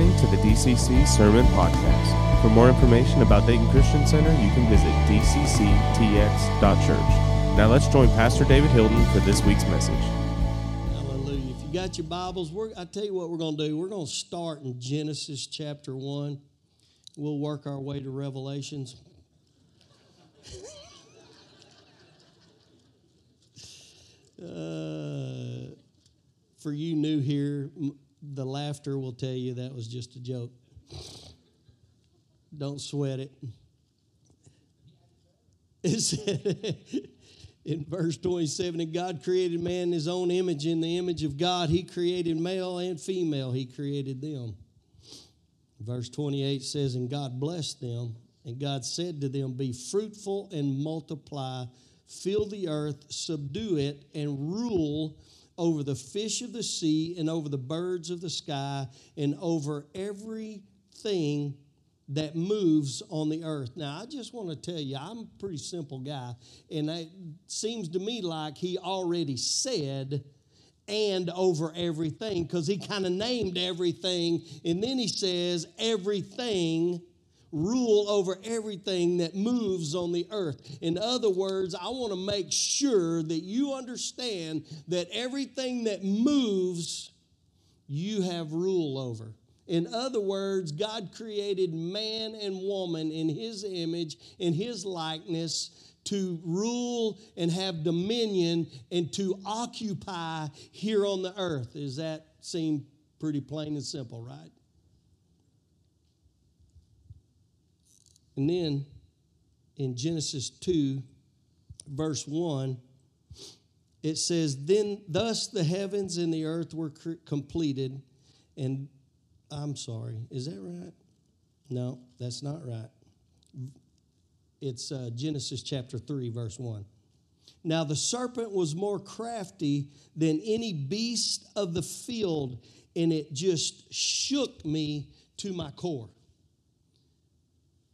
listening to the DCC Sermon Podcast. For more information about Dayton Christian Center, you can visit dcctx.church. Now let's join Pastor David Hilton for this week's message. Hallelujah. If you got your Bibles, I tell you what we're going to do. We're going to start in Genesis chapter 1. We'll work our way to Revelations. uh, for you new here, the laughter will tell you that was just a joke. Don't sweat it. It said in verse 27 and God created man in his own image. In the image of God, he created male and female, he created them. Verse 28 says, And God blessed them, and God said to them, Be fruitful and multiply, fill the earth, subdue it, and rule over the fish of the sea and over the birds of the sky and over everything that moves on the earth. Now, I just want to tell you, I'm a pretty simple guy, and it seems to me like he already said, and over everything, because he kind of named everything, and then he says, everything rule over everything that moves on the earth. In other words, I want to make sure that you understand that everything that moves, you have rule over. In other words, God created man and woman in his image, in his likeness, to rule and have dominion and to occupy here on the earth. Does that seem pretty plain and simple, right? And then in Genesis 2, verse 1, it says, Then thus the heavens and the earth were completed. And I'm sorry, is that right? No, that's not right. It's uh, Genesis chapter 3, verse 1. Now the serpent was more crafty than any beast of the field, and it just shook me to my core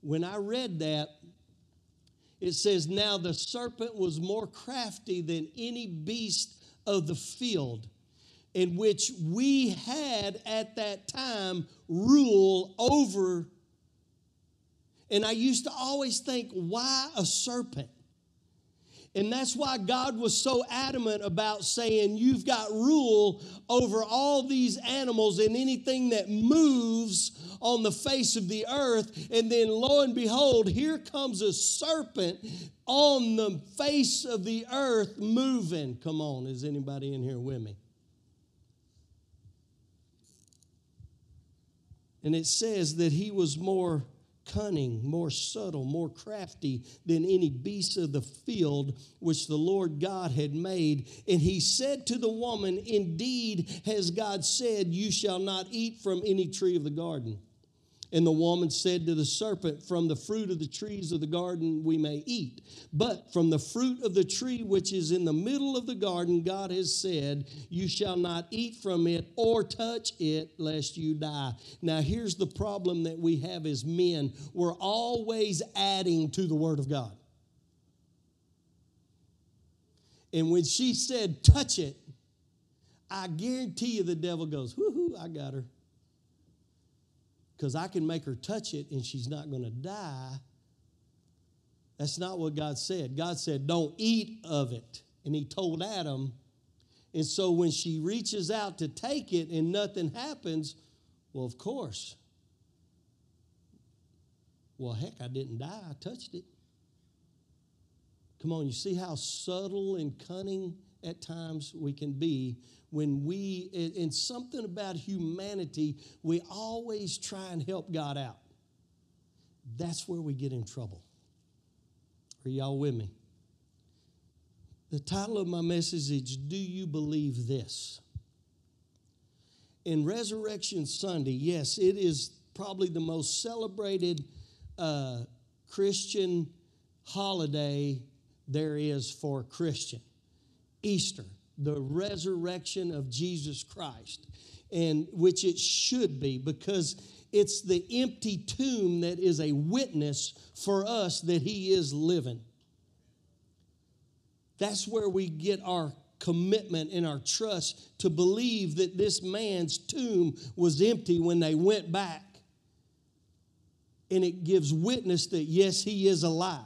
when I read that, it says, Now the serpent was more crafty than any beast of the field, in which we had at that time rule over. And I used to always think, why a serpent? And that's why God was so adamant about saying, You've got rule over all these animals and anything that moves on the face of the earth. And then lo and behold, here comes a serpent on the face of the earth moving. Come on, is anybody in here with me? And it says that he was more cunning, more subtle, more crafty than any beast of the field which the Lord God had made. And he said to the woman, Indeed, has God said, You shall not eat from any tree of the garden. And the woman said to the serpent, From the fruit of the trees of the garden we may eat. But from the fruit of the tree which is in the middle of the garden, God has said, You shall not eat from it or touch it, lest you die. Now, here's the problem that we have as men we're always adding to the Word of God. And when she said, Touch it, I guarantee you the devil goes, Whoo, I got her because I can make her touch it and she's not going to die. That's not what God said. God said, Don't eat of it. And He told Adam. And so when she reaches out to take it and nothing happens, well, of course. Well, heck, I didn't die. I touched it. Come on, you see how subtle and cunning at times we can be when we, in something about humanity, we always try and help God out. That's where we get in trouble. Are y'all with me? The title of my message is Do You Believe This? In Resurrection Sunday, yes, it is probably the most celebrated uh, Christian holiday there is for a Christian. Easter, the resurrection of Jesus Christ, and which it should be because it's the empty tomb that is a witness for us that he is living. That's where we get our commitment and our trust to believe that this man's tomb was empty when they went back. And it gives witness that, yes, he is alive.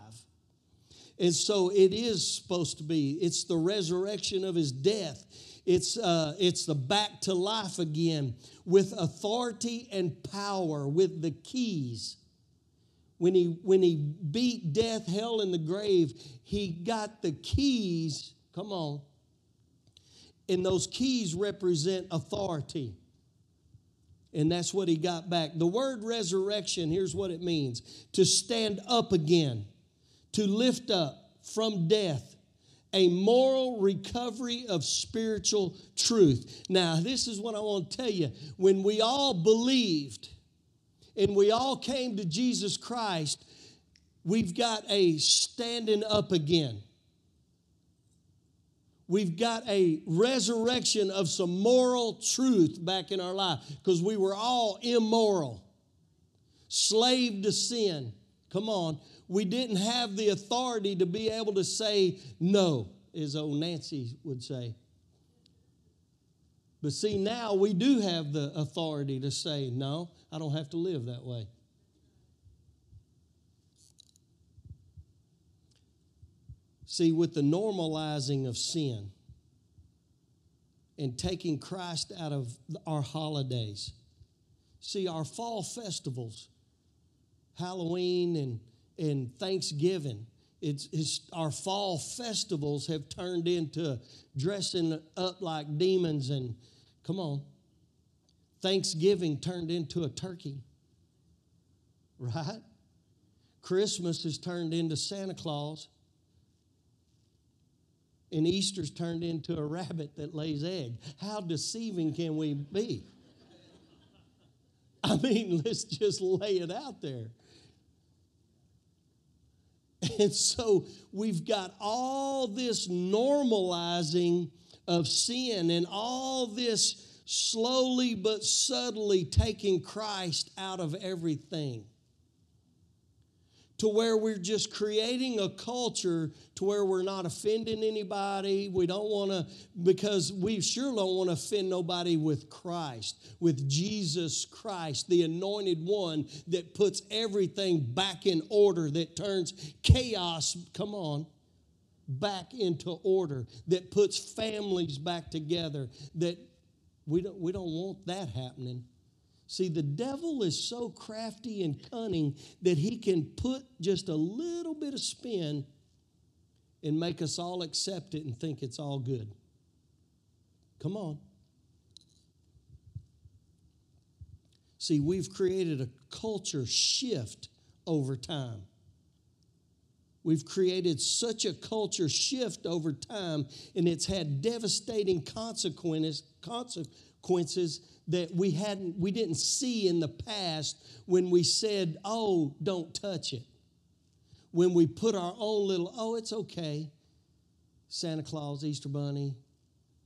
And so it is supposed to be. It's the resurrection of his death. It's, uh, it's the back to life again with authority and power, with the keys. When he, when he beat death, hell, and the grave, he got the keys. Come on. And those keys represent authority. And that's what he got back. The word resurrection, here's what it means to stand up again, to lift up from death, a moral recovery of spiritual truth. Now, this is what I want to tell you. When we all believed and we all came to Jesus Christ, we've got a standing up again. We've got a resurrection of some moral truth back in our life because we were all immoral, slave to sin. Come on we didn't have the authority to be able to say no, as old Nancy would say. But see, now we do have the authority to say, no, I don't have to live that way. See, with the normalizing of sin and taking Christ out of our holidays, see, our fall festivals, Halloween and and Thanksgiving. It's, it's, our fall festivals have turned into dressing up like demons and come on thanksgiving turned into a turkey right? Christmas has turned into santa claus and easter's turned into a rabbit that lays egg. How deceiving can we be? I mean let's just lay it out there And so we've got all this normalizing of sin and all this slowly but subtly taking Christ out of everything to where we're just creating a culture to where we're not offending anybody. We don't want to, because we sure don't want to offend nobody with Christ, with Jesus Christ, the anointed one that puts everything back in order, that turns chaos, come on, back into order, that puts families back together, that we don't, we don't want that happening. See, the devil is so crafty and cunning that he can put just a little bit of spin and make us all accept it and think it's all good. Come on. See, we've created a culture shift over time. We've created such a culture shift over time, and it's had devastating consequences, that we hadn't we didn't see in the past when we said oh don't touch it. When we put our own little oh it's okay. Santa claus easter bunny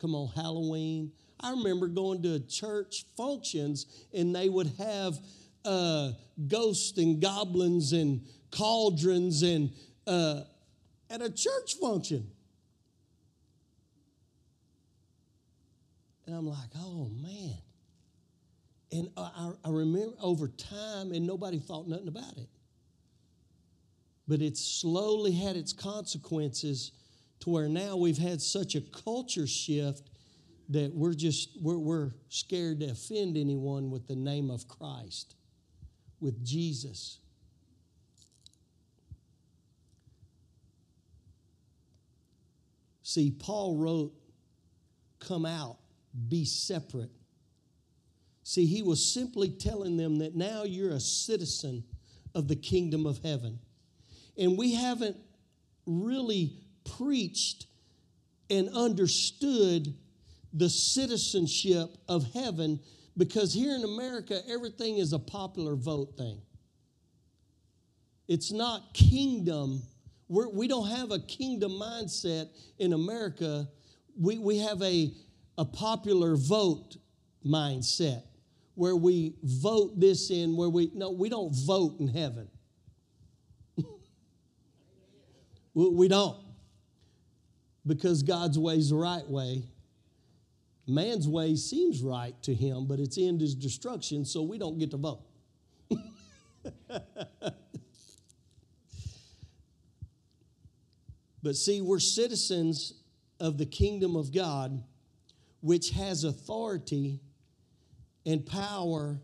come on halloween. I remember going to church functions and they would have uh, ghosts and goblins and cauldrons and uh, at a church function. And i'm like oh man and I, I remember over time, and nobody thought nothing about it. But it slowly had its consequences to where now we've had such a culture shift that we're just we're, we're scared to offend anyone with the name of Christ, with Jesus. See, Paul wrote, Come out, be separate See, he was simply telling them that now you're a citizen of the kingdom of heaven. And we haven't really preached and understood the citizenship of heaven because here in America, everything is a popular vote thing. It's not kingdom. We're, we do not have a kingdom mindset in America. We, we have a, a popular vote mindset where we vote this in, where we, no, we don't vote in heaven. we don't. because God's way is the right way. Man's way seems right to him, but its end is destruction, so we don't get to vote. but see, we're citizens of the kingdom of God, which has authority and power.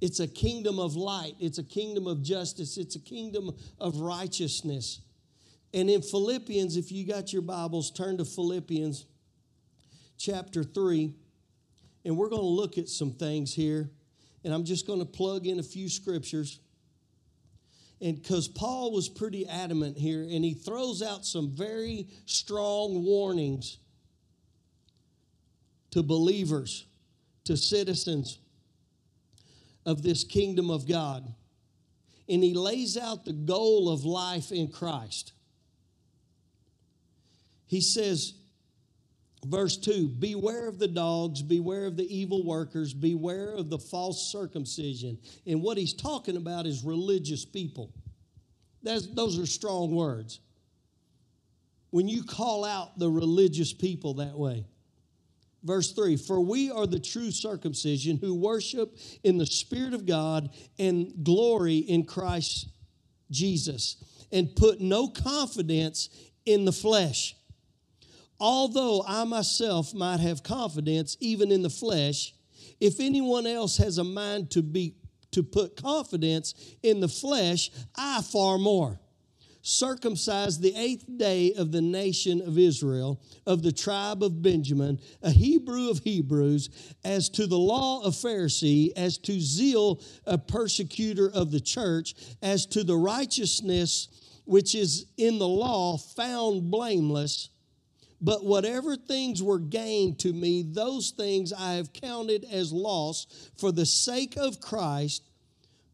It's a kingdom of light, it's a kingdom of justice, it's a kingdom of righteousness. And in Philippians, if you got your Bibles, turn to Philippians chapter 3. And we're going to look at some things here. And I'm just going to plug in a few scriptures. And because Paul was pretty adamant here, and he throws out some very strong warnings to believers, to citizens of this kingdom of God. And he lays out the goal of life in Christ. He says, verse 2 Beware of the dogs, beware of the evil workers, beware of the false circumcision. And what he's talking about is religious people. That's, those are strong words. When you call out the religious people that way, Verse 3 For we are the true circumcision who worship in the Spirit of God and glory in Christ Jesus, and put no confidence in the flesh although I myself might have confidence even in the flesh, if anyone else has a mind to be to put confidence in the flesh, I far more. Circumcised the eighth day of the nation of Israel, of the tribe of Benjamin, a Hebrew of Hebrews, as to the law of Pharisee, as to zeal a persecutor of the church, as to the righteousness which is in the law found blameless but whatever things were gained to me, those things I have counted as loss for the sake of Christ.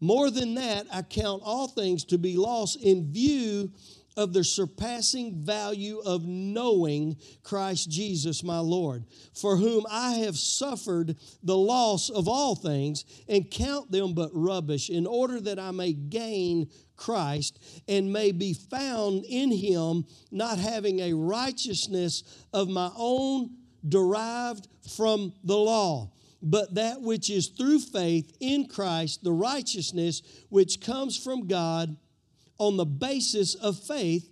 More than that, I count all things to be lost in view of the surpassing value of knowing Christ Jesus my Lord, for whom I have suffered the loss of all things and count them but rubbish, in order that I may gain Christ and may be found in him, not having a righteousness of my own derived from the law but that which is through faith in Christ, the righteousness which comes from God on the basis of faith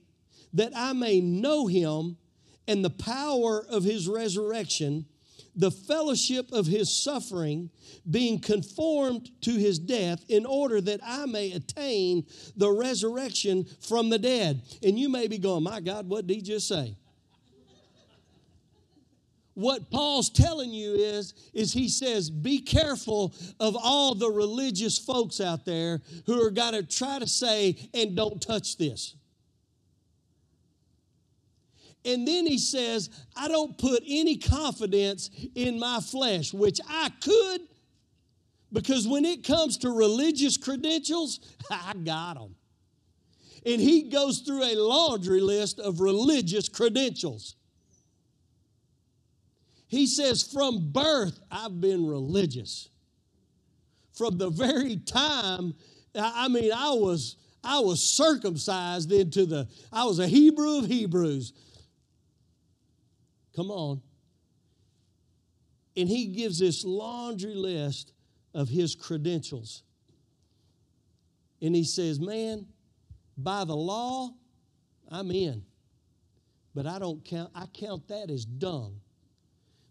that I may know him and the power of his resurrection, the fellowship of his suffering, being conformed to his death, in order that I may attain the resurrection from the dead. And you may be going, My God, what did he just say? What Paul's telling you is, is he says, be careful of all the religious folks out there who are going to try to say, and don't touch this. And then he says, I don't put any confidence in my flesh, which I could, because when it comes to religious credentials, I got them. And he goes through a laundry list of religious credentials. He says, From birth, I've been religious. From the very time, I mean, I was. I was circumcised into the, I was a Hebrew of Hebrews. Come on. And he gives this laundry list of his credentials. And he says, Man, by the law, I'm in. But I don't count, I count that as dung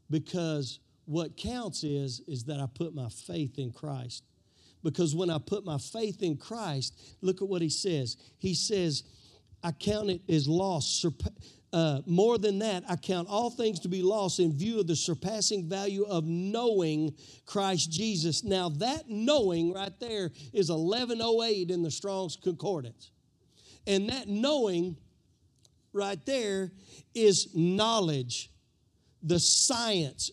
because what counts is is that I put my faith in Christ. Because when I put my faith in Christ, look at what he says. He says, I count it as loss. Uh, more than that, I count all things to be lost in view of the surpassing value of knowing Christ Jesus. Now, that knowing right there is 1108 in the Strong's Concordance. And that knowing right there is knowledge the science.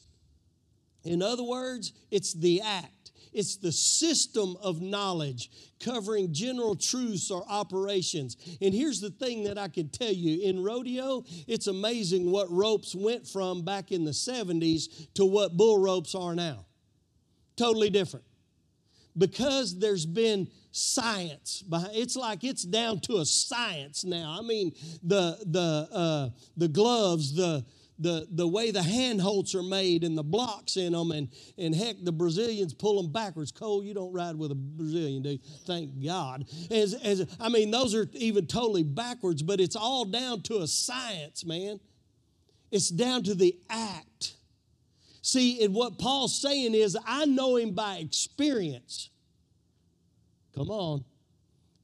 In other words, it's the act, it's the system of knowledge covering general truths or operations. And here's the thing that I can tell you in rodeo, it's amazing what ropes went from back in the 70s to what bull ropes are now. Totally different. because there's been science behind it's like it's down to a science now i mean the the uh, the gloves the the, the way the handholds are made and the blocks in them, and, and heck, the Brazilians pull them backwards. Cole, you don't ride with a Brazilian, do you? Thank God. As, as, I mean, those are even totally backwards, but it's all down to a science, man. It's down to the act. See, and what Paul's saying is, I know him by experience. Come on.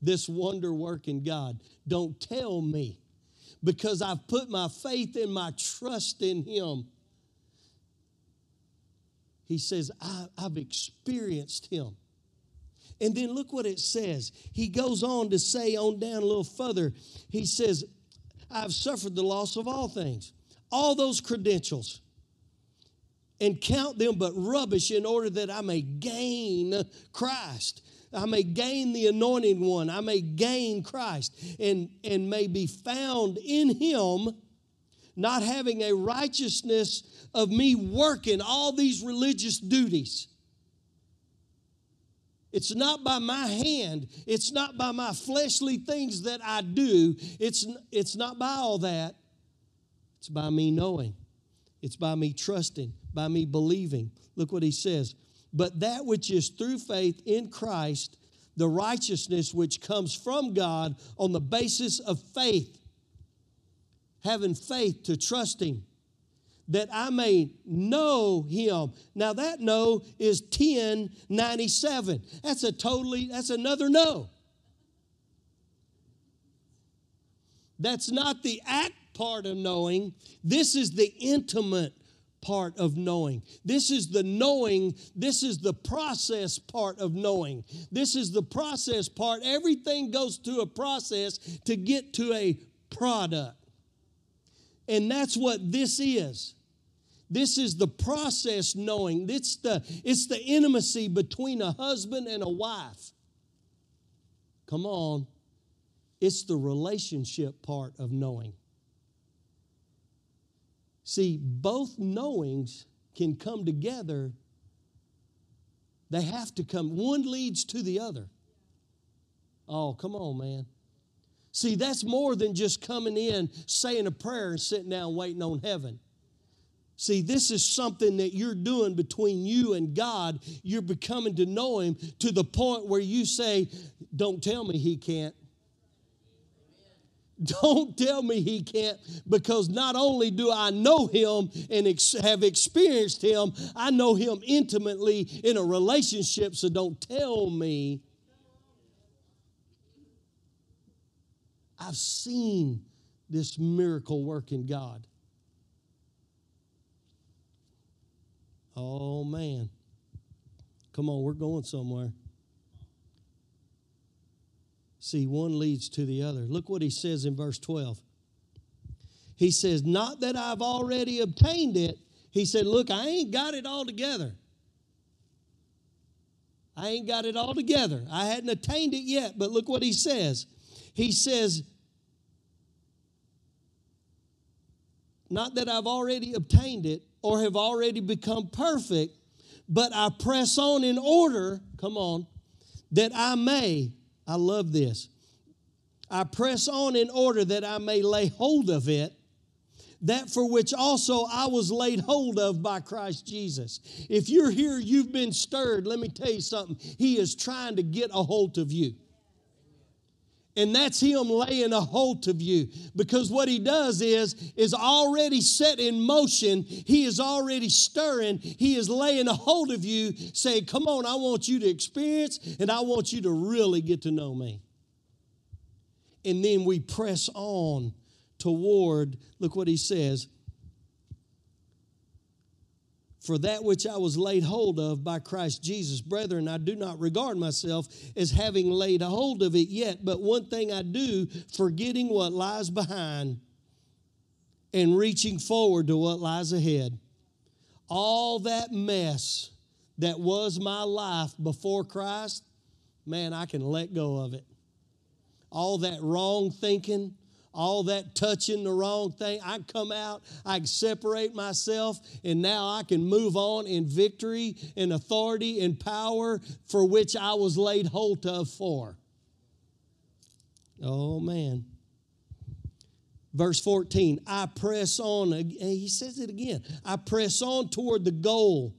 This wonder working God. Don't tell me because I've put my faith and my trust in Him. He says, I, have experienced Him. And then look what it says. He goes on to say, on down a little further, he says, I've suffered the loss of all things, all those credentials, and count them but rubbish in order that I may gain Christ. I may gain the anointed one. I may gain Christ and, and may be found in him, not having a righteousness of me working all these religious duties. It's not by my hand. It's not by my fleshly things that I do. It's, it's not by all that. It's by me knowing. It's by me trusting, by me believing. Look what he says but that which is through faith in Christ, the righteousness which comes from God on the basis of faith, having faith to trust Him, that I may know Him. Now that know is 1097. That's a totally, that's another know. That's not the act part of knowing. This is the intimate part of knowing. This is the knowing, this is the process part of knowing. This is the process part. Everything goes through a process to get to a product. And that's what this is. This is the process knowing. It's the, it's the intimacy between a husband and a wife. Come on. It's the relationship part of knowing. See, both knowings can come together. They have to come. One leads to the other. Oh, come on, man. See, that's more than just coming in, saying a prayer, and sitting down waiting on heaven. See, this is something that you're doing between you and God. You're becoming to know Him to the point where you say, Don't tell me He can't. Don't tell me he can't, because not only do I know him and ex- have experienced him, I know him intimately in a relationship, so don't tell me. I've seen this miracle work in God. Oh, man. Come on, we're going somewhere. See, one leads to the other. Look what he says in verse 12. He says, Not that I've already obtained it. He said, Look, I ain't got it all together. I ain't got it all together. I hadn't attained it yet, but look what he says. He says, Not that I've already obtained it or have already become perfect, but I press on in order, come on, that I may I love this. I press on in order that I may lay hold of it, that for which also I was laid hold of by Christ Jesus. If you're here, you've been stirred, let me tell you something. He is trying to get a hold of you. And that's him laying a hold of you because what he does is is already set in motion. He is already stirring. He is laying a hold of you saying, "Come on, I want you to experience and I want you to really get to know me." And then we press on toward look what he says for that which I was laid hold of by Christ Jesus. Brethren, I do not regard myself as having laid hold of it yet, but one thing I do, forgetting what lies behind and reaching forward to what lies ahead. All that mess that was my life before Christ, man, I can let go of it. All that wrong thinking, all that touching the wrong thing. I come out, I separate myself, and now I can move on in victory and authority and power for which I was laid hold of for. Oh, man. Verse 14, I press on. He says it again. I press on toward the goal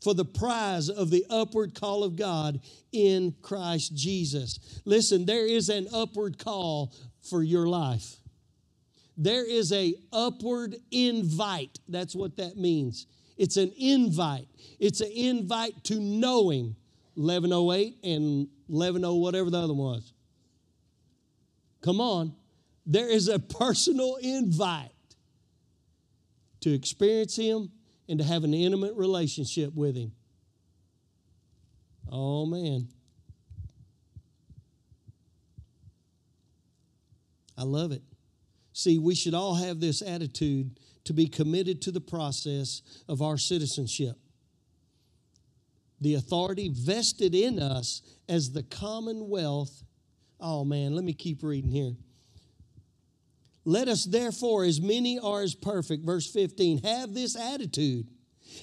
for the prize of the upward call of God in Christ Jesus. Listen, there is an upward call for your life. There is a upward invite. That's what that means. It's an invite. It's an invite to knowing 1108 and 110 whatever the other one was. Come on. There is a personal invite to experience him and to have an intimate relationship with him. Oh man. I love it. See, we should all have this attitude to be committed to the process of our citizenship. The authority vested in us as the commonwealth. Oh man, let me keep reading here. Let us therefore, as many are as perfect, verse 15, have this attitude.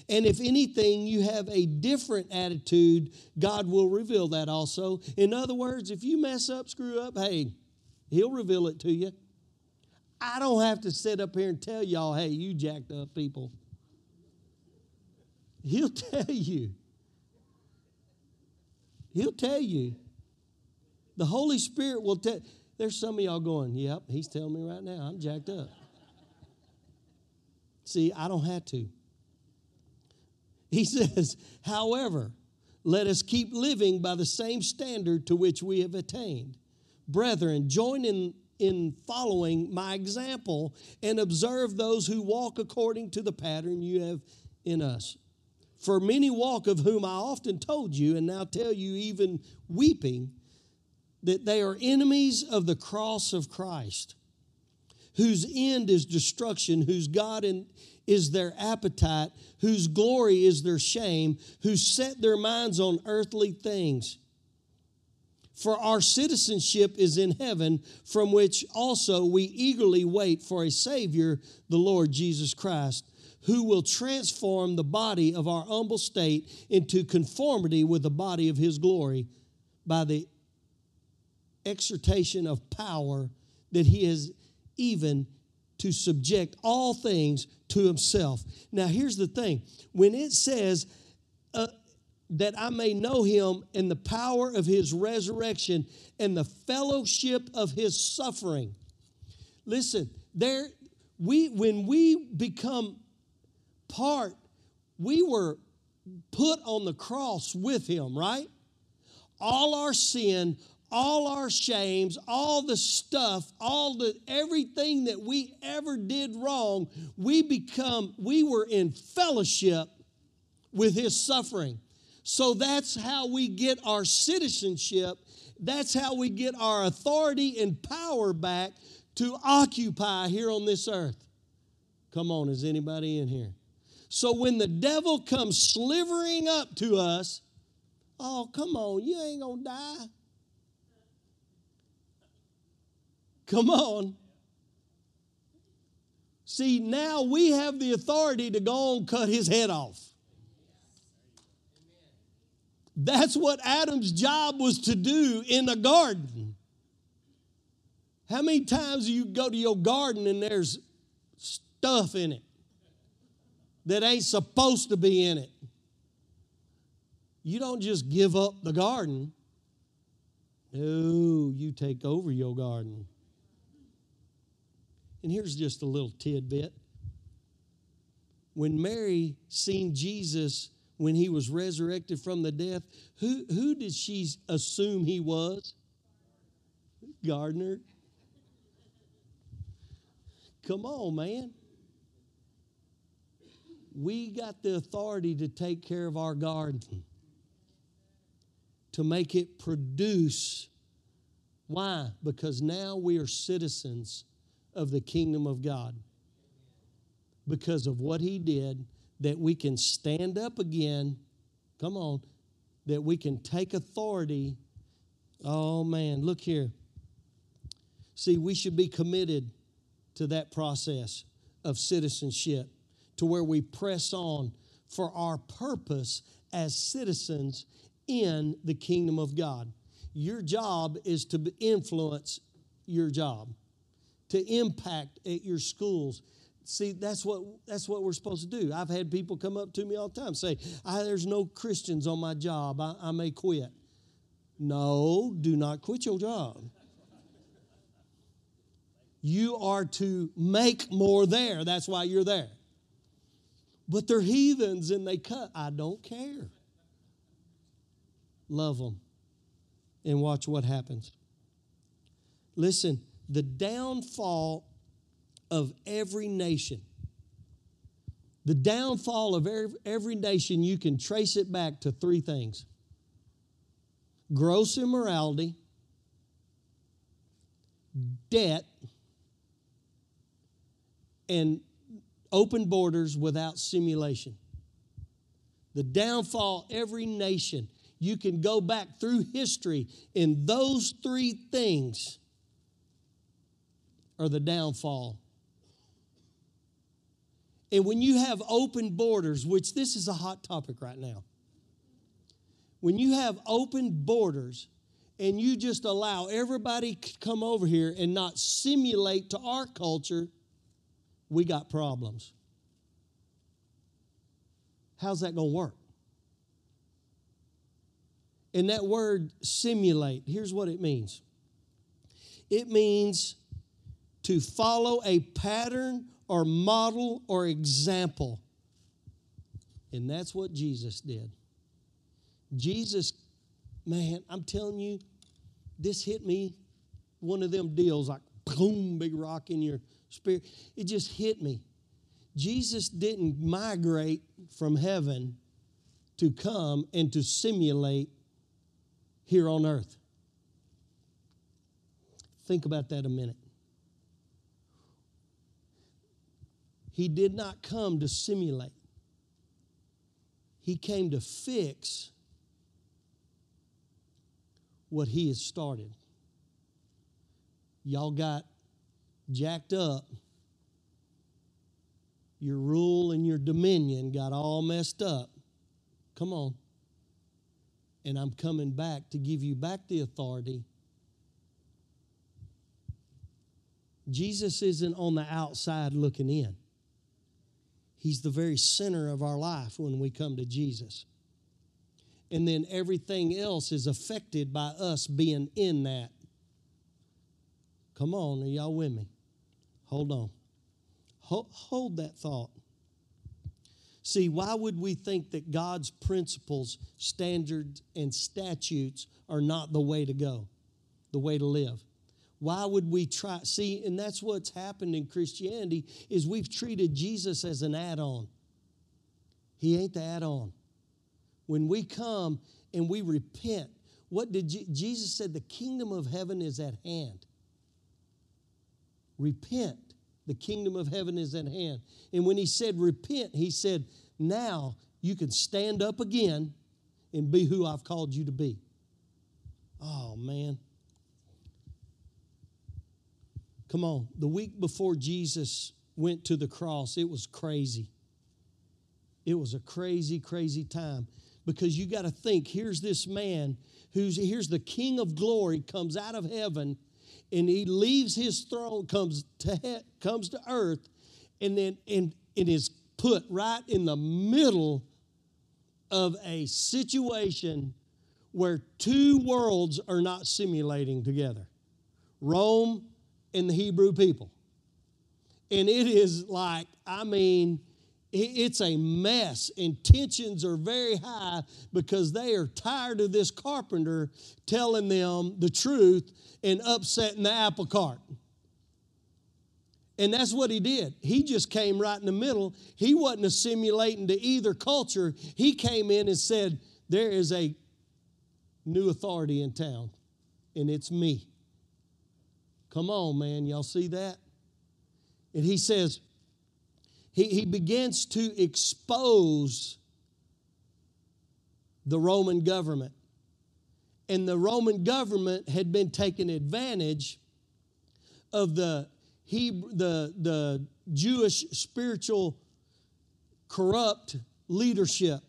And if anything, you have a different attitude, God will reveal that also. In other words, if you mess up, screw up, hey, He'll reveal it to you. I don't have to sit up here and tell y'all, hey, you jacked up people. He'll tell you. He'll tell you. The Holy Spirit will tell. There's some of y'all going, yep, he's telling me right now, I'm jacked up. See, I don't have to. He says, however, let us keep living by the same standard to which we have attained. Brethren, join in, in following my example and observe those who walk according to the pattern you have in us. For many walk of whom I often told you, and now tell you, even weeping, that they are enemies of the cross of Christ, whose end is destruction, whose God is their appetite, whose glory is their shame, who set their minds on earthly things. For our citizenship is in heaven, from which also we eagerly wait for a Savior, the Lord Jesus Christ, who will transform the body of our humble state into conformity with the body of His glory by the exhortation of power that He has even to subject all things to Himself. Now, here's the thing when it says, uh, that I may know him in the power of his resurrection and the fellowship of his suffering. Listen, there we when we become part, we were put on the cross with him, right? All our sin, all our shames, all the stuff, all the everything that we ever did wrong, we become we were in fellowship with his suffering. So that's how we get our citizenship. That's how we get our authority and power back to occupy here on this earth. Come on, is anybody in here? So when the devil comes slivering up to us, oh, come on, you ain't gonna die. Come on. See, now we have the authority to go and cut his head off. That's what Adam's job was to do in the garden. How many times do you go to your garden and there's stuff in it that ain't supposed to be in it? You don't just give up the garden. No, you take over your garden. And here's just a little tidbit. When Mary seen Jesus when he was resurrected from the death, who, who did she assume he was? Gardener. Come on, man. We got the authority to take care of our garden, to make it produce. Why? Because now we are citizens of the kingdom of God because of what he did that we can stand up again. Come on. That we can take authority. Oh, man, look here. See, we should be committed to that process of citizenship to where we press on for our purpose as citizens in the kingdom of God. Your job is to influence your job, to impact at your schools. See, that's what that's what we're supposed to do. I've had people come up to me all the time say, "There's no Christians on my job. I, I may quit." No, do not quit your job. You are to make more there. That's why you're there. But they're heathens and they cut. I don't care. Love them and watch what happens. Listen, the downfall of every nation, the downfall of every, every nation, you can trace it back to three things gross immorality, debt, and open borders without simulation. The downfall, every nation, you can go back through history, and those three things are the downfall. And when you have open borders, which this is a hot topic right now, when you have open borders and you just allow everybody to come over here and not simulate to our culture, we got problems. How's that going to work? And that word simulate, here's what it means it means to follow a pattern or model or example. And that's what Jesus did. Jesus, man, I'm telling you, this hit me one of them deals like boom, big rock in your spirit. It just hit me. Jesus didn't migrate from heaven to come and to simulate here on earth. Think about that a minute. He did not come to simulate, He came to fix what He has started. Y'all got jacked up. Your rule and your dominion got all messed up. Come on and I'm coming back to give you back the authority. Jesus isn't on the outside looking in. He's the very center of our life when we come to Jesus. And then everything else is affected by us being in that. Come on, are y'all with me? Hold on. Hold, that thought. See, why would we think that God's principles, standards, and statutes are not the way to go, the way to live? Why would we try? See, and that's what's happened in Christianity is we've treated Jesus as an add-on. He ain't the add-on. When we come and we repent, what did Je- Jesus said? The kingdom of heaven is at hand. Repent the kingdom of heaven is at hand. And when he said repent, he said, now you can stand up again and be who I've called you to be. Oh, man. Come on. The week before Jesus went to the cross, it was crazy. It was a crazy, crazy time because you got to think here's this man who's here's the king of glory comes out of heaven and he leaves his throne, comes to he, comes to earth, and then and, and is put right in the middle of a situation where two worlds are not simulating together Rome and the Hebrew people. And it is like, I mean, it's a mess, and tensions are very high because they are tired of this carpenter telling them the truth and upsetting the apple cart. And that's what he did. He just came right in the middle. He wasn't assimilating to either culture. He came in and said, There is a new authority in town, and it's me. Come on, man. Y'all see that? And he says, he, he begins to expose the Roman government. And the Roman government had been taking advantage of the he, the, the Jewish spiritual corrupt leadership.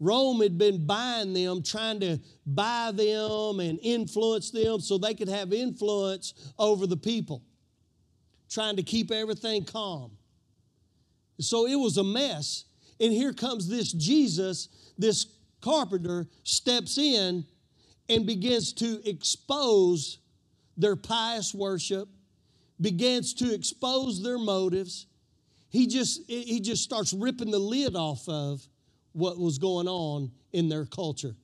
Rome had been buying them, trying to buy them and influence them so they could have influence over the people, trying to keep everything calm. So it was a mess. And here comes this Jesus, this carpenter, steps in and begins to expose their pious worship, begins to expose their motives. He just, he just starts ripping the lid off of what was going on in their culture.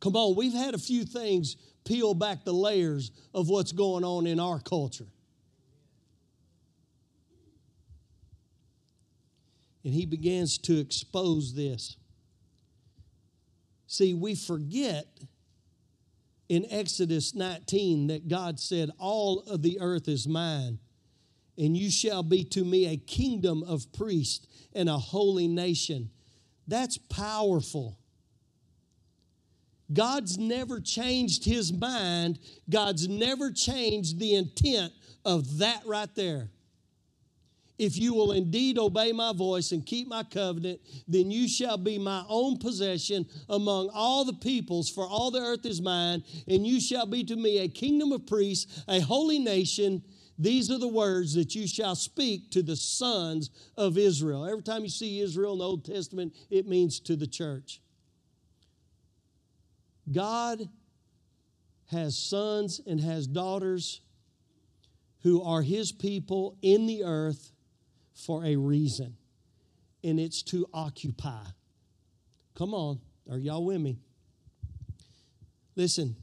Come on, we've had a few things peel back the layers of what's going on in our culture. And he begins to expose this. See, we forget in Exodus 19 that God said, All of the earth is mine, and you shall be to me a kingdom of priests and a holy nation. That's powerful. God's never changed his mind. God's never changed the intent of that right there. If you will indeed obey my voice and keep my covenant, then you shall be my own possession among all the peoples, for all the earth is mine, and you shall be to me a kingdom of priests, a holy nation. These are the words that you shall speak to the sons of Israel. Every time you see Israel in the Old Testament, it means to the church. God has sons and has daughters who are his people in the earth for a reason, and it's to occupy. Come on, are y'all with me? Listen,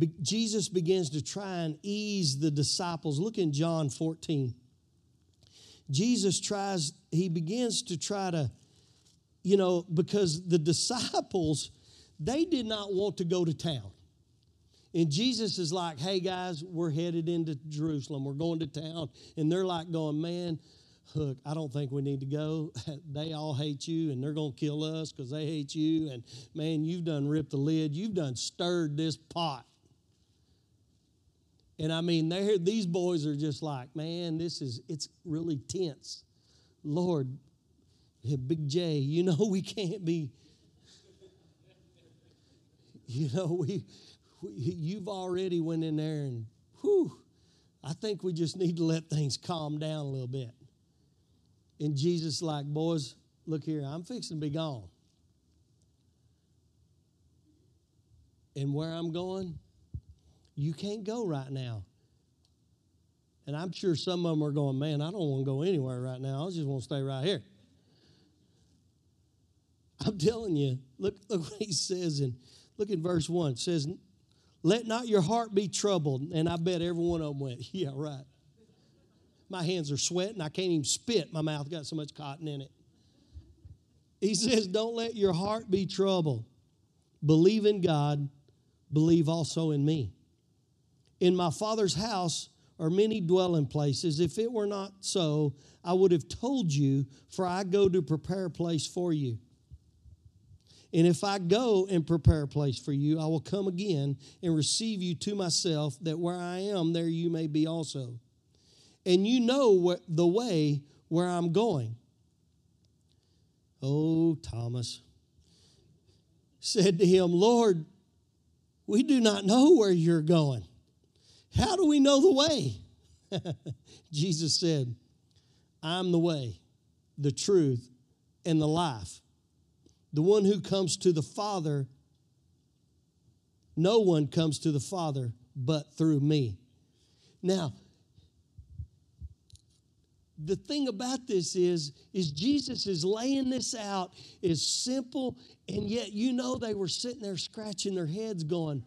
be- Jesus begins to try and ease the disciples. Look in John 14. Jesus tries, he begins to try to, you know, because the disciples, they did not want to go to town. And Jesus is like, hey guys, we're headed into Jerusalem. We're going to town. And they're like going, man, Look, I don't think we need to go. they all hate you and they're going to kill us because they hate you. And man, you've done ripped the lid. You've done stirred this pot. And I mean, they these boys are just like, man, this is, it's really tense. Lord, Big J, you know we can't be, you know, we, we you've already went in there and, whew, I think we just need to let things calm down a little bit. And Jesus, like, boys, look here, I'm fixing to be gone. And where I'm going, you can't go right now. And I'm sure some of them are going, man, I don't want to go anywhere right now. I just want to stay right here. I'm telling you, look, look what he says in look at verse 1. It says, Let not your heart be troubled. And I bet every one of them went, Yeah, right. My hands are sweating. I can't even spit. My mouth got so much cotton in it. He says, Don't let your heart be troubled. Believe in God, believe also in me. In my Father's house are many dwelling places. If it were not so, I would have told you, for I go to prepare a place for you. And if I go and prepare a place for you, I will come again and receive you to myself, that where I am, there you may be also and you know the way where I'm going. Oh, Thomas said to him, Lord, we do not know where you're going. How do we know the way? Jesus said, I'm the way, the truth, and the life. The one who comes to the Father, no one comes to the Father but through me. Now, the thing about this is is jesus is laying this out is simple and yet you know they were sitting there scratching their heads going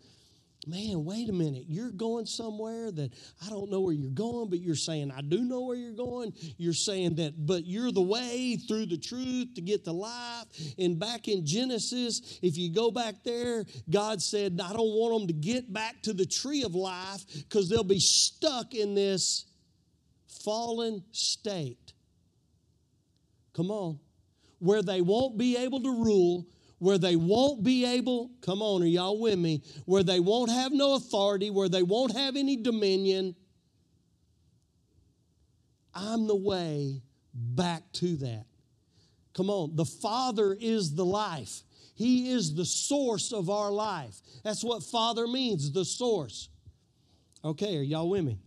man wait a minute you're going somewhere that i don't know where you're going but you're saying i do know where you're going you're saying that but you're the way through the truth to get to life and back in genesis if you go back there god said i don't want them to get back to the tree of life because they'll be stuck in this fallen state. Come on. Where they won't be able to rule, where they won't be able, come on, are y'all with me? Where they won't have no authority, where they won't have any dominion. I'm the way back to that. Come on, the Father is the life. He is the source of our life. That's what Father means, the source. Okay, are y'all with me?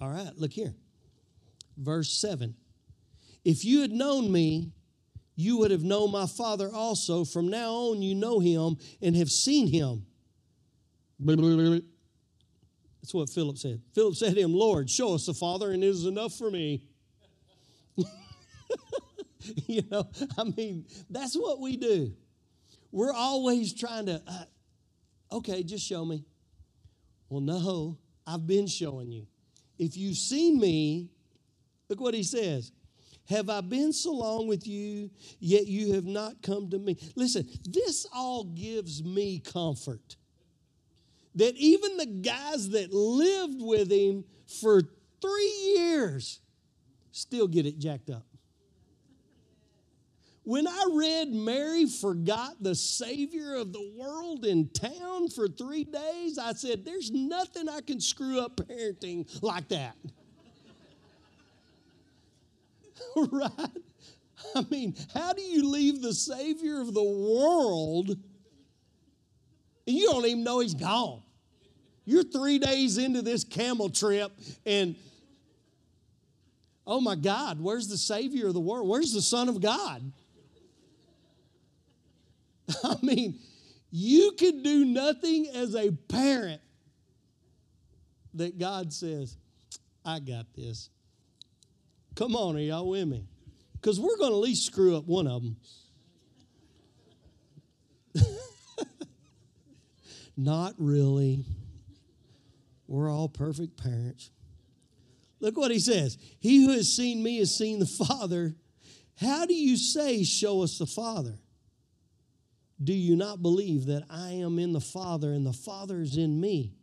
All right, look here. Verse 7. If you had known me, you would have known my Father also. From now on, you know him and have seen him. That's what Philip said. Philip said to him, Lord, show us the Father, and it is enough for me. you know, I mean, that's what we do. We're always trying to, uh, okay, just show me. Well, no, I've been showing you. If you've seen me, look what he says. Have I been so long with you, yet you have not come to me? Listen, this all gives me comfort. That even the guys that lived with him for three years still get it jacked up. When I read Mary forgot the Savior of the world in town for three days, I said, There's nothing I can screw up parenting like that. right? I mean, how do you leave the Savior of the world and you don't even know he's gone? You're three days into this camel trip and oh my God, where's the Savior of the world? Where's the Son of God? I mean, you can do nothing as a parent that God says, I got this. Come on, are y'all with me? Because we're going to at least screw up one of them. Not really. We're all perfect parents. Look what he says. He who has seen me has seen the Father. How do you say, Show us the Father? Do you not believe that I am in the Father and the Father is in me?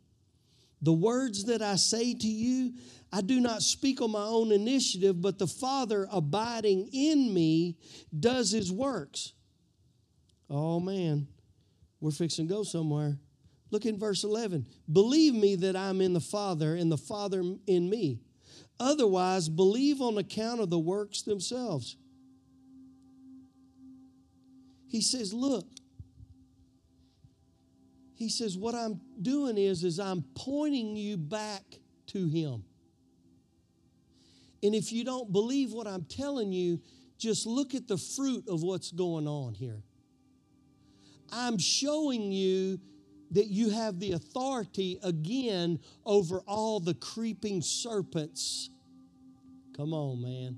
The words that I say to you, I do not speak on my own initiative, but the Father abiding in me does his works. Oh man, we're fixing to go somewhere. Look in verse 11. Believe me that I'm in the Father and the Father in me. Otherwise, believe on account of the works themselves. He says, Look, he says what i'm doing is is i'm pointing you back to him and if you don't believe what i'm telling you just look at the fruit of what's going on here i'm showing you that you have the authority again over all the creeping serpents come on man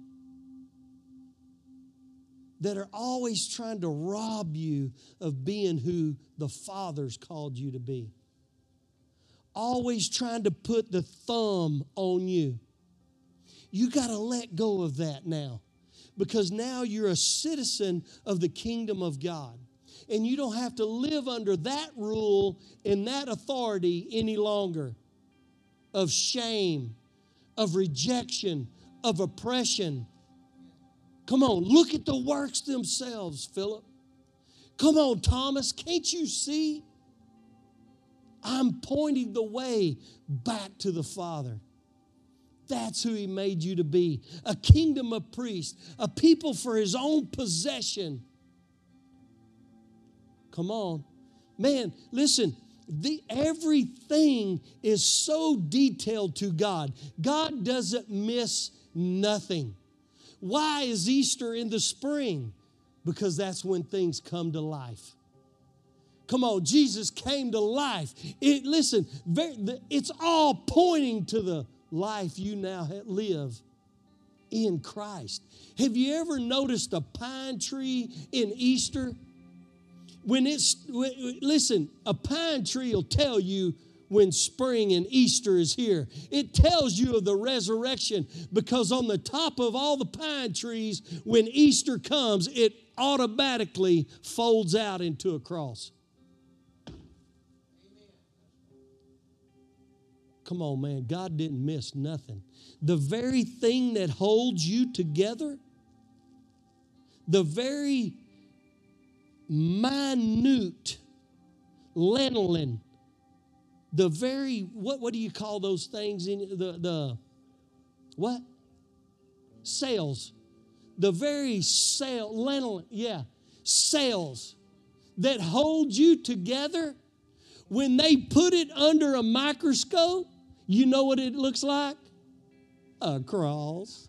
that are always trying to rob you of being who the Father's called you to be. Always trying to put the thumb on you. You got to let go of that now because now you're a citizen of the kingdom of God. And you don't have to live under that rule and that authority any longer of shame, of rejection, of oppression, Come on, look at the works themselves, Philip. Come on, Thomas, can't you see? I'm pointing the way back to the Father. That's who He made you to be a kingdom of priests, a people for His own possession. Come on. Man, listen, the, everything is so detailed to God. God doesn't miss nothing. Why is Easter in the spring? Because that's when things come to life. Come on, Jesus came to life. It, listen, it's all pointing to the life you now live in Christ. Have you ever noticed a pine tree in Easter? When it's, listen, a pine tree will tell you when spring and Easter is here. It tells you of the resurrection because on the top of all the pine trees, when Easter comes, it automatically folds out into a cross. Come on, man. God didn't miss nothing. The very thing that holds you together, the very minute laminin, the very what what do you call those things in the the what cells, the very cell laminin, yeah, cells that hold you together. When they put it under a microscope, you know what it looks like? A cross.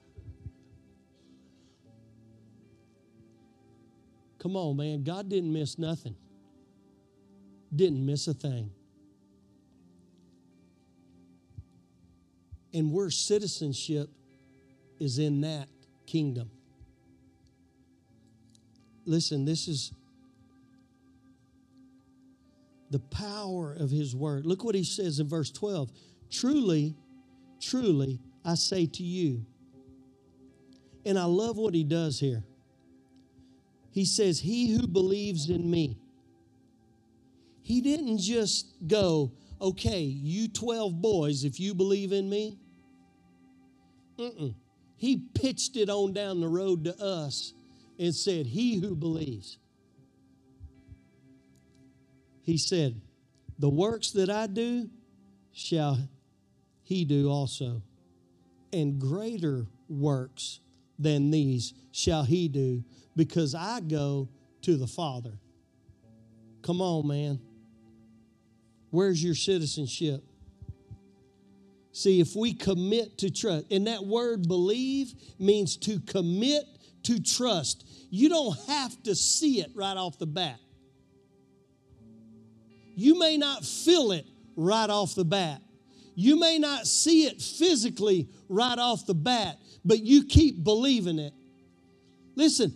Come on, man. God didn't miss nothing, didn't miss a thing. And where citizenship is in that kingdom. Listen, this is the power of his word. Look what he says in verse 12. Truly, truly, I say to you, and I love what he does here. He says, He who believes in me. He didn't just go, okay, you 12 boys, if you believe in me. Mm-mm. He pitched it on down the road to us and said, He who believes. He said, The works that I do shall he do also, and greater works than these shall he do, because I go to the Father. Come on, man. Where's your citizenship? See, if we commit to trust, and that word believe means to commit to trust. You don't have to see it right off the bat. You may not feel it right off the bat. You may not see it physically right off the bat, but you keep believing it. Listen,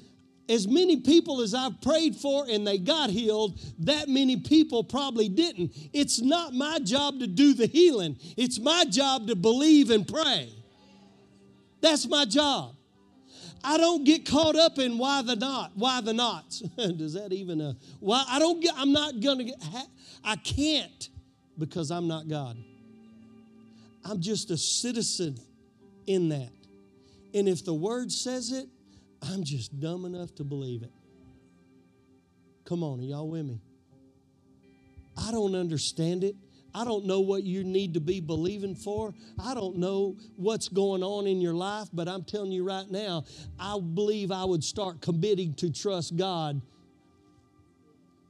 as many people as I've prayed for and they got healed, that many people probably didn't. It's not my job to do the healing, it's my job to believe and pray. That's my job. I don't get caught up in why the not, why the knots. Does that even a why I don't get I'm not gonna get I can't because I'm not God. I'm just a citizen in that. And if the word says it, I'm just dumb enough to believe it. Come on, are y'all with me? I don't understand it. I don't know what you need to be believing for. I don't know what's going on in your life, but I'm telling you right now, I believe I would start committing to trust God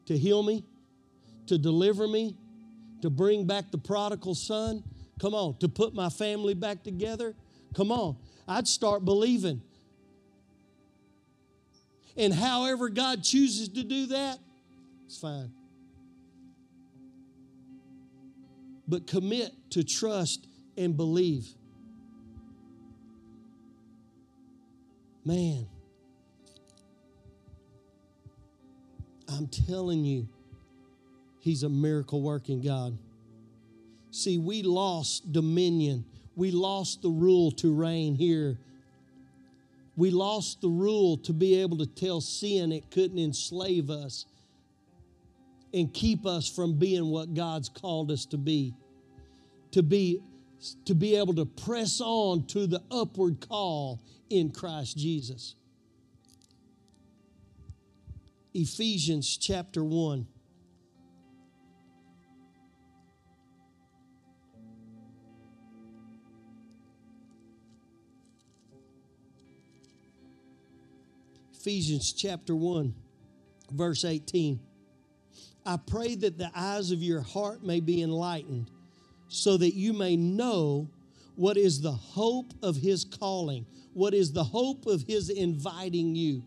to heal me, to deliver me, to bring back the prodigal son. Come on, to put my family back together. Come on. I'd start believing. And however God chooses to do that, it's fine. But commit to trust and believe. Man, I'm telling you, He's a miracle working God. See, we lost dominion, we lost the rule to reign here we lost the rule to be able to tell sin it couldn't enslave us and keep us from being what God's called us to be. To be to be able to press on to the upward call in Christ Jesus. Ephesians chapter 1 Ephesians chapter 1, verse 18. I pray that the eyes of your heart may be enlightened, so that you may know what is the hope of his calling, what is the hope of his inviting you.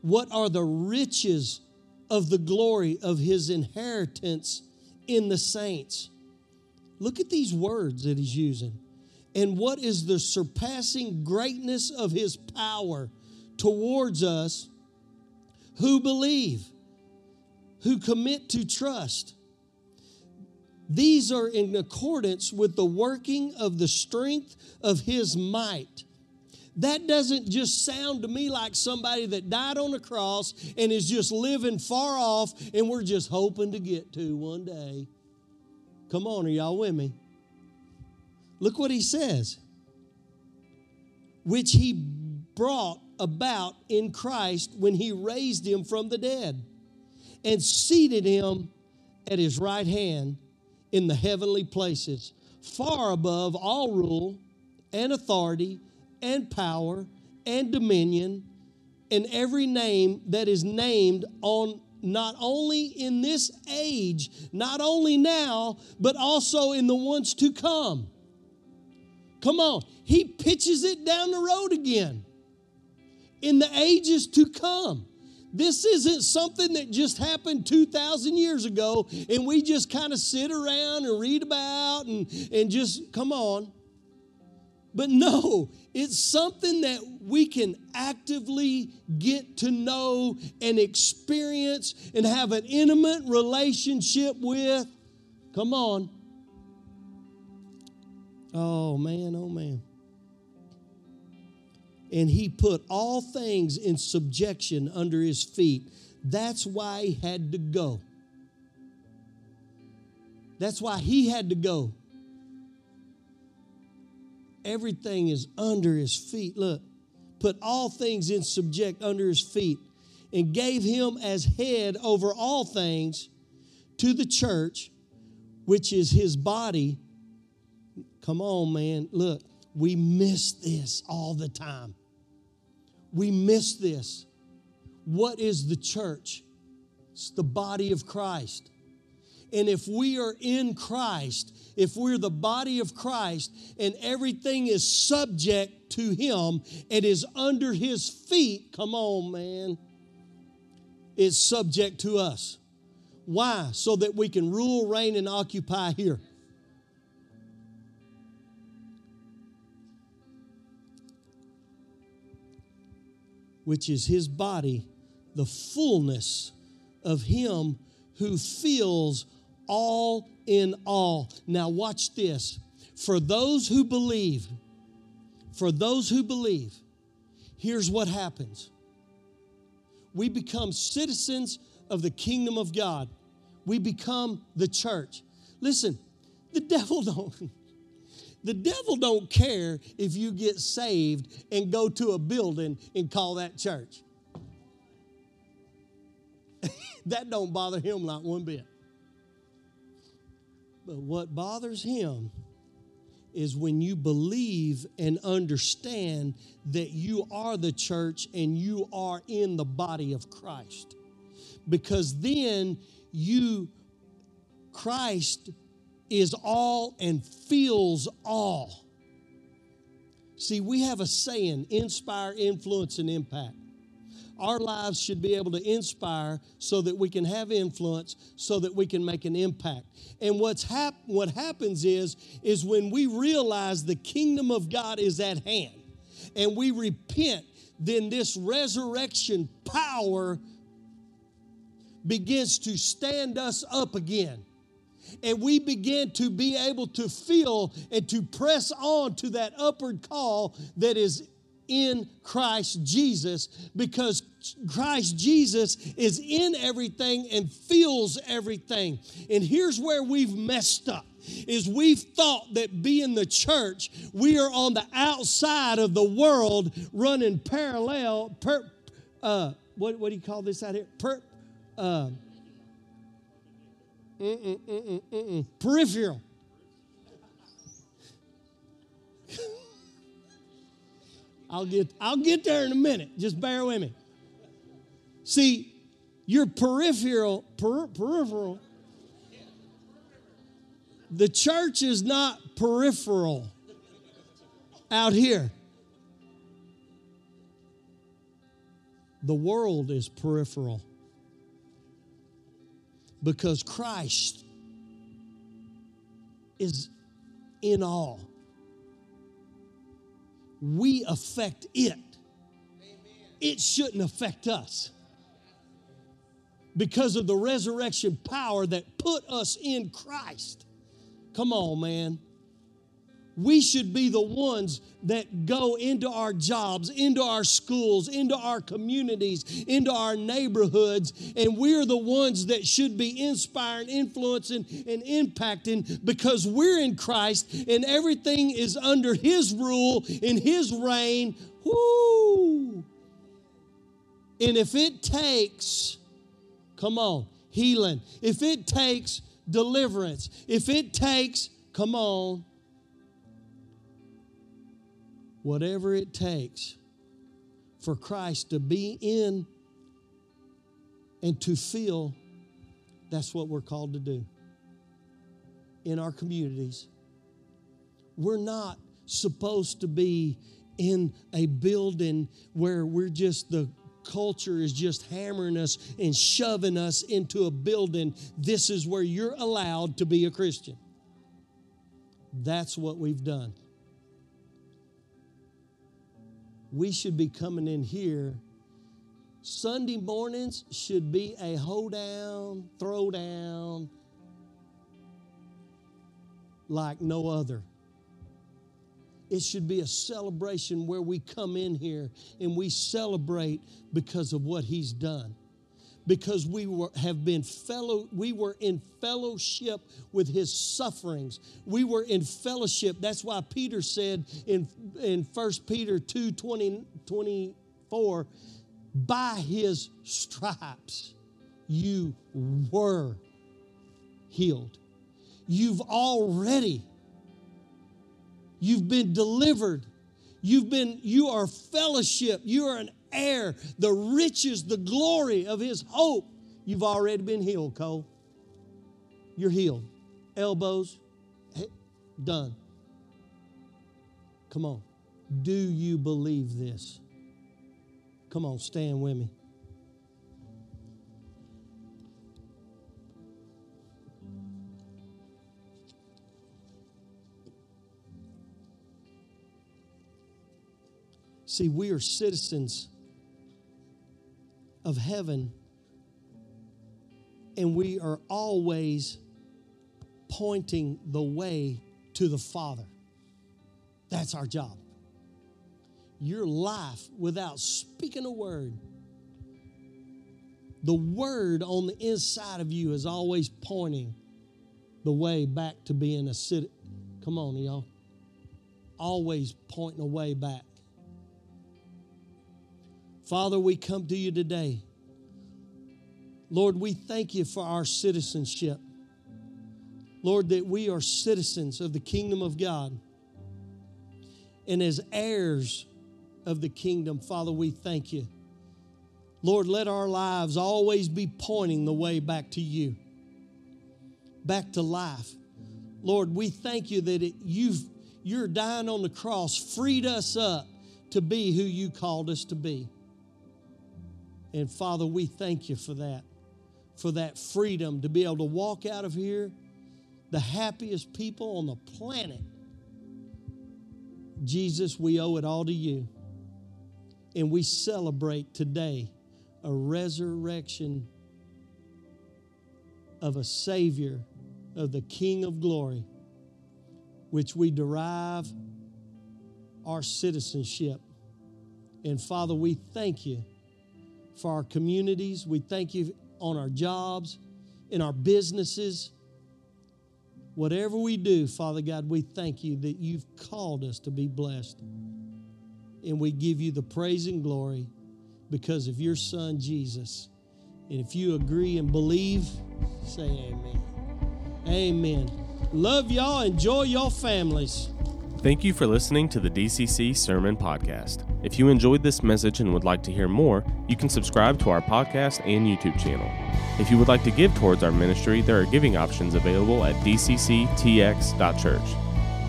What are the riches of the glory of his inheritance in the saints? Look at these words that he's using. And what is the surpassing greatness of his power towards us who believe, who commit to trust. These are in accordance with the working of the strength of His might. That doesn't just sound to me like somebody that died on the cross and is just living far off and we're just hoping to get to one day. Come on, are y'all with me? Look what he says. Which he brought about in Christ when he raised him from the dead and seated him at his right hand in the heavenly places, far above all rule and authority and power and dominion and every name that is named on not only in this age, not only now, but also in the ones to come. Come on, he pitches it down the road again. In the ages to come. This isn't something that just happened 2,000 years ago and we just kind of sit around and read about and, and just come on. But no, it's something that we can actively get to know and experience and have an intimate relationship with. Come on. Oh, man, oh, man. And he put all things in subjection under his feet. That's why he had to go. That's why he had to go. Everything is under his feet. Look, put all things in subject under his feet and gave him as head over all things to the church, which is his body. Come on, man. Look, we miss this all the time. We miss this. What is the church? It's the body of Christ. And if we are in Christ, if we're the body of Christ and everything is subject to Him and is under His feet, come on, man, is subject to us. Why? So that we can rule, reign, and occupy here. Which is His body, the fullness of Him who fills all in all. Now, watch this. For those who believe, for those who believe, here's what happens we become citizens of the kingdom of God, we become the church. Listen, the devil don't. The devil don't care if you get saved and go to a building and call that church. that don't bother him not one bit. But what bothers him is when you believe and understand that you are the church and you are in the body of Christ. Because then you, Christ is all and feels all. See, we have a saying inspire, influence, and impact. Our lives should be able to inspire so that we can have influence, so that we can make an impact. And what's hap- what happens is, is when we realize the kingdom of God is at hand and we repent, then this resurrection power begins to stand us up again and we begin to be able to feel and to press on to that upward call that is in Christ Jesus because Christ Jesus is in everything and feels everything. And here's where we've messed up is we've thought that being the church, we are on the outside of the world running parallel, per, uh, what, what do you call this out here? Per, uh, mm-mm, mm-mm, peripheral. I'll get, I'll get there in a minute. Just bear with me. See, your peripheral, per, peripheral, the church is not peripheral out here. The world is peripheral because Christ is in all we affect it. It shouldn't affect us because of the resurrection power that put us in Christ. Come on, man we should be the ones that go into our jobs, into our schools, into our communities, into our neighborhoods, and we're the ones that should be inspiring, influencing, and impacting because we're in Christ and everything is under His rule, in His reign. Whoo! And if it takes, come on, healing, if it takes deliverance, if it takes, come on, whatever it takes for Christ to be in and to feel, that's what we're called to do in our communities. We're not supposed to be in a building where we're just the culture is just hammering us and shoving us into a building. This is where you're allowed to be a Christian. That's what we've done. We should be coming in here. Sunday mornings should be a hoedown, throwdown like no other. It should be a celebration where we come in here and we celebrate because of what He's done. Because we were, have been fellow, we were in fellowship with his sufferings. We were in fellowship. That's why Peter said in, in 1 Peter 2 20, 24, by his stripes you were healed. You've already You've been delivered. You've been, you are fellowship. You are an heir. The riches, the glory of his hope. You've already been healed, Cole. You're healed. Elbows, done. Come on. Do you believe this? Come on, stand with me. See, we are citizens of heaven, and we are always pointing the way to the Father. That's our job. Your life without speaking a word, the word on the inside of you is always pointing the way back to being a citizen. Come on, y'all. Always pointing the way back. Father, we come to you today. Lord, we thank you for our citizenship. Lord, that we are citizens of the kingdom of God. And as heirs of the kingdom, Father, we thank you. Lord, let our lives always be pointing the way back to you, back to life. Lord, we thank you that it, you've, you're dying on the cross, freed us up to be who you called us to be. And Father, we thank you for that, for that freedom to be able to walk out of here the happiest people on the planet. Jesus, we owe it all to you. And we celebrate today a resurrection of a Savior, of the King of glory, which we derive our citizenship. And Father, we thank you for our communities. We thank you on our jobs, in our businesses. Whatever we do, Father God, we thank you that you've called us to be blessed. And we give you the praise and glory because of your Son, Jesus. And if you agree and believe, say amen. Amen. Love y'all. Enjoy your families. Thank you for listening to the DCC Sermon Podcast. If you enjoyed this message and would like to hear more, you can subscribe to our podcast and YouTube channel. If you would like to give towards our ministry, there are giving options available at dcctx.church.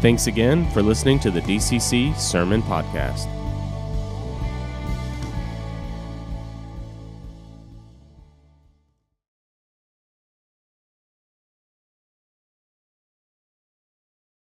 Thanks again for listening to the DCC Sermon Podcast.